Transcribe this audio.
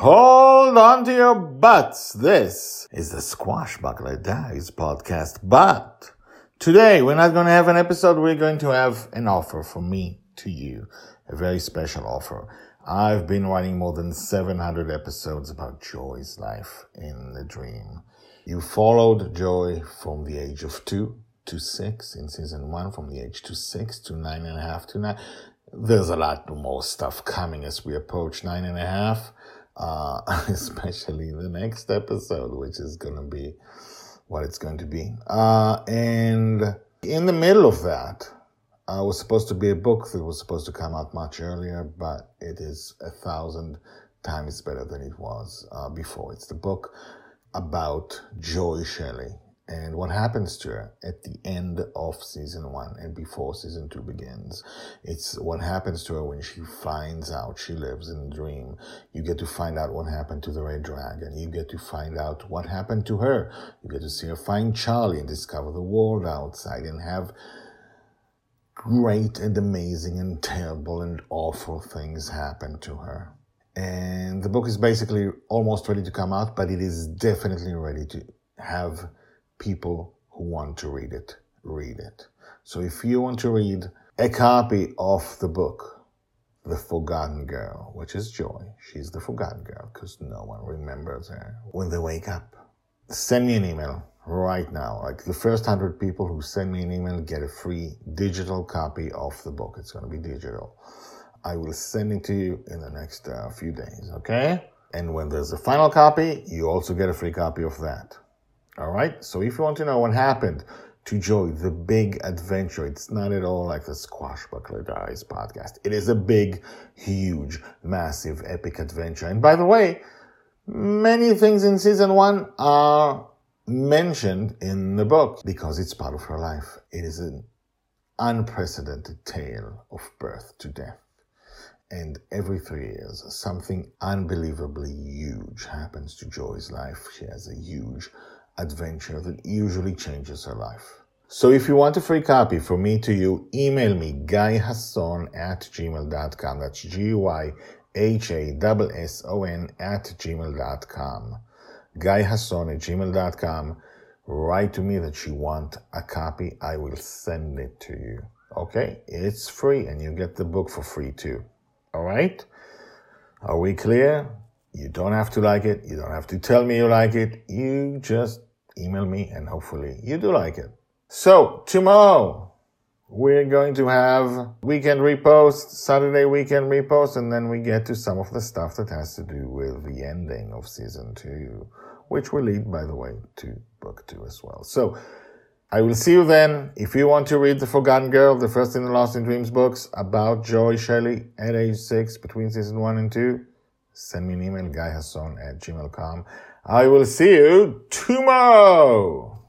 Hold on to your butts. This is the Squashbuckler Diaries podcast. But today we're not going to have an episode. We're going to have an offer from me to you. A very special offer. I've been writing more than 700 episodes about Joy's life in the dream. You followed Joy from the age of two to six in season one, from the age to six to nine and a half to nine. There's a lot more stuff coming as we approach nine and a half uh, especially the next episode, which is going to be what it's going to be. Uh, and in the middle of that, uh, was supposed to be a book that was supposed to come out much earlier, but it is a thousand times better than it was uh, before. It's the book about Joy Shelley and what happens to her at the end of season one and before season two begins. It's what happens to her when she finds out she lives in a dream. You get to find out what happened to the Red Dragon. You get to find out what happened to her. You get to see her find Charlie and discover the world outside and have great and amazing and terrible and awful things happen to her. And the book is basically almost ready to come out, but it is definitely ready to have people who want to read it read it. So if you want to read a copy of the book, The Forgotten Girl, which is Joy, she's the forgotten girl because no one remembers her when they wake up. Send me an email right now. Like the first hundred people who send me an email get a free digital copy of the book. It's going to be digital. I will send it to you in the next uh, few days, okay? And when there's a final copy, you also get a free copy of that. All right. So if you want to know what happened to Joy, the big adventure, it's not at all like the Squashbuckler Diaries podcast. It is a big, huge, massive, epic adventure. And by the way, many things in season one are mentioned in the book because it's part of her life. It is an unprecedented tale of birth to death. And every three years, something unbelievably huge happens to Joy's life. She has a huge adventure that usually changes her life. So if you want a free copy from me to you, email me guyhasson at gmail.com. That's G-Y-H-A-S-S-O-N at gmail.com. guyhasson at gmail.com. Write to me that you want a copy. I will send it to you. Okay? It's free and you get the book for free too. All right? Are we clear? You don't have to like it. You don't have to tell me you like it. You just email me and hopefully you do like it. So tomorrow we're going to have weekend repost, Saturday weekend repost, and then we get to some of the stuff that has to do with the ending of season two, which will lead, by the way, to book two as well. So I will see you then. If you want to read The Forgotten Girl, the first in the Lost in Dreams books about Joy Shelley at age six between season one and two, send me an email, guyhasson at gmail.com. I will see you tomorrow.